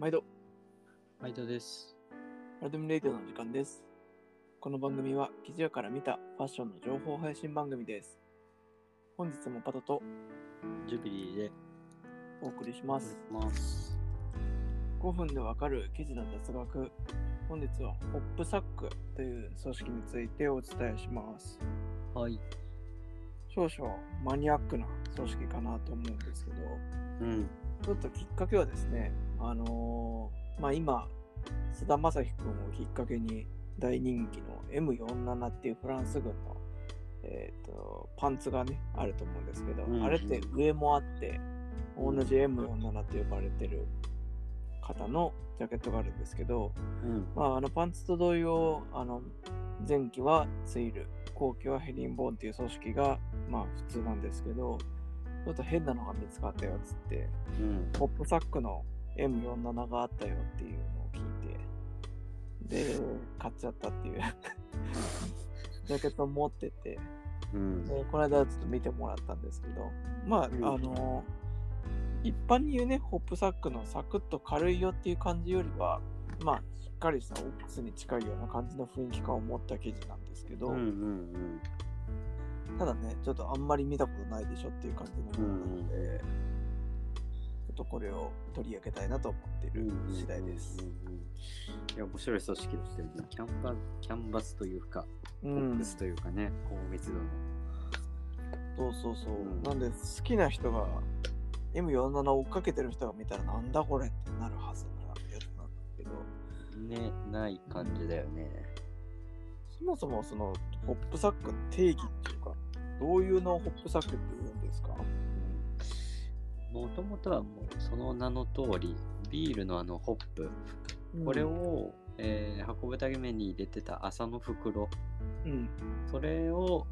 毎度、毎度です。パラドミレイディオの時間です。この番組は、記事屋から見たファッションの情報配信番組です。本日もパトとジュビリーでお送りします。ます。5分でわかる記事の雑学。本日は、ホップサックという組織についてお伝えします。はい。少々マニアックな組織かなと思うんですけど、うん。ちょっときっかけはですね、あのーまあ今、菅田将暉君をきっかけに大人気の M47 っていうフランス軍の、えー、とパンツがね、あると思うんですけど、うんあれって上もあって、同じ M47 って呼ばれてる方のジャケットがあるんですけど、うん。まあ、あのパンツと同様、あの前期はツイル、後期はヘリンボーンっていう組織が、まあ普通なんですけど、ちょっと変なのが見つかったよっつって、うん。ポップサックの M47 があったよっていうのを聞いて、で、買っちゃったっていう ジャケットを持ってて、うん。でこの間ちょっと見てもらったんですけど、まあ、うんあの、一般に言うね、ホップサックのサクッと軽いよっていう感じよりは、まあ、しっかりしたオックスに近いような感じの雰囲気感を持った生地なんですけど、うん。うん。ただね、ちょっとあんまり見たことないでしょっていう感じのものなので、とこれを取り上げたいなと思っている次第です。いや、面白い組織だったよね。キャンバキャンバスというか、うボッんク、スというかね、高密度の。そうそうそう。うんなんで好きな人が M47 を追っかけてる人が見たらなんだこれってなるはずなやつなんだけど、ね、ない感じだよね。そもそもそのホップサックの定義っていうか、どういうのをホップサックって言うもともとはもうその名の通り、ビールのあのホップ、これ、を、えー運ぶために入れてた麻の袋、うん、それを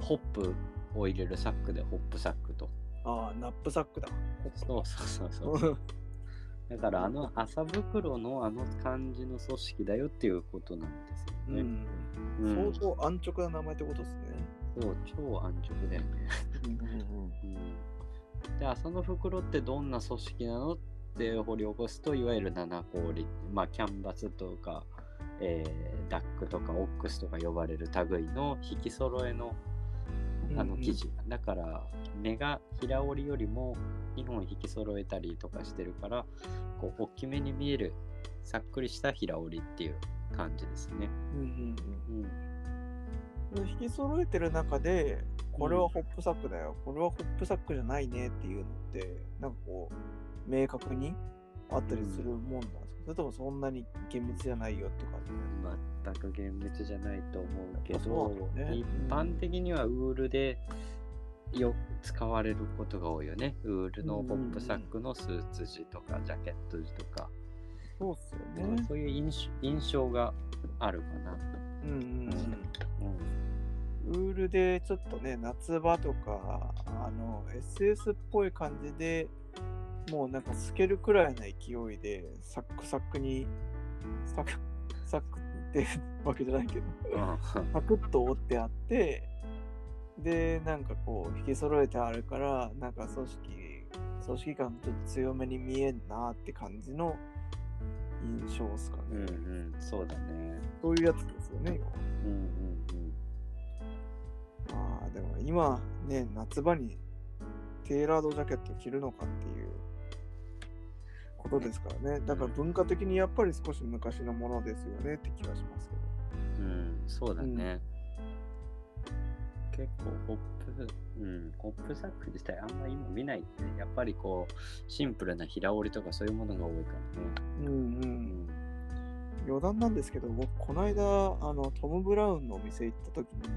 ホップを入れるサックでホップサックと。ああ、ナップサックだ。そうそうそうそう。だからあの麻袋のあの感じの組織だよっていうことなんですよね。うん、うん相当安直な名前ってことですね。そう、超安直だよね。うんうんうん、で、麻の袋ってどんな組織なのって掘り起こすと、いわゆる七氷、まあキャンバスとか、えーダックとかオックスとか呼ばれる類の引き揃えのうんあの生地、だから目が平織りよりも2本引き揃えたりとかしてるからこう大きめに見えるさっくりした平織りっていう感じですね。うんうんうん、うん。で引き揃えてる中で、これはホップサックだよ、これはホップサックじゃないねっていうのって、なんかこう、明確にあったりするもんなんですか、それともそんなに厳密じゃないよって感じ？全く厳密じゃないと思うけど、ね一般的にはウールでよ使われることが多いよね。ウールのホップサックのスーツ地とかジャケット地とか、そうっすよね。そういう印象があるかな。うんうん。ウールでちょっとね、夏場とか、あの、SS っぽい感じで、もうなんか透けるくらいの勢いで、サックサクに、サクサクってわけじゃないけど、うんパクッと折ってあって、で、なんかこう、引き揃えてあるから、なんか組織、組織感ちょっと強めに見えんなって感じの印象っすかうんね。うん、そうだね。そういうやつですよね、うんうんまあでも今ね、夏場にテーラードジャケット着るのかっていうことですからね。だから文化的にやっぱり少し昔のものですよねって気はしますけど。うん。うん、そうだね。結構ホップ、うん、ホップサック自体あんま今見ないね。やっぱりこう、シンプルな平織りとかそういうものが多いからね。うんう。うんん。余談なんですけど、僕この間、あの、トム・ブラウンのお店行った時に、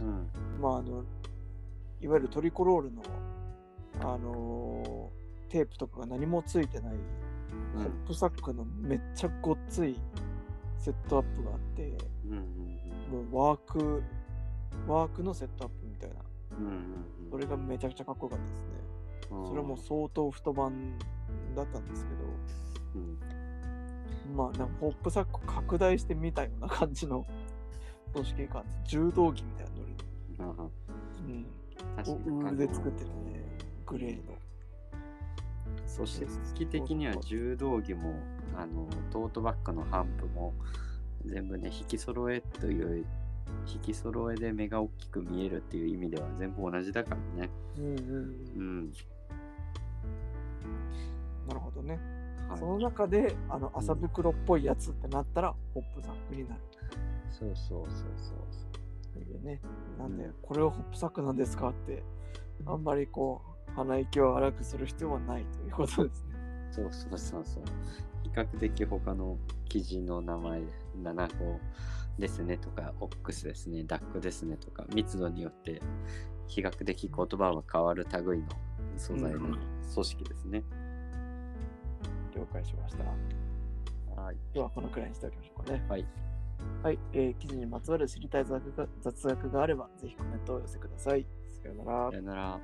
うん。まああの、いわゆるトリコロールの、あのーテープとかが何もついてない、うんホップサックのめっちゃごっついセットアップがあって、もうワーク、ワークのセットアップみたいな。それがめちゃくちゃかっこよかったですね。うん、それも相当太番だったんですけうん、ど、まあ、なんかホップサック拡大してみたような感じの組織感。柔道着みたいなノリ。うんウールで作ってるね。グレーの。そして組織的には柔道着もあのトートバッグの帆布も全部ね引き揃えという引き揃えで目が大きく見えるっていう意味では全部同じだからね。うんうんううん。ん。なるほどね。はいその中で、あの、麻袋っぽいやつってなったら、ホップサックになる。そうそうそうそうというね。なんでうん、これをホップサックなんですかって、あんまりこう、鼻息を荒くする必要はないということですね。そう。そうそうそうそう。比較的他の記事の名前、7個ですねとか、オックスですね、ダックですねとか、密度によって比較的言葉は変わる類の素材の組織ですね。了解しました。はい。では、このくらいにしておきましょうかね。はい。はい、えー記事にまつわる知りたい雑学が雑学があれば、ぜひコメントをお寄せください。さようならさ。よなら。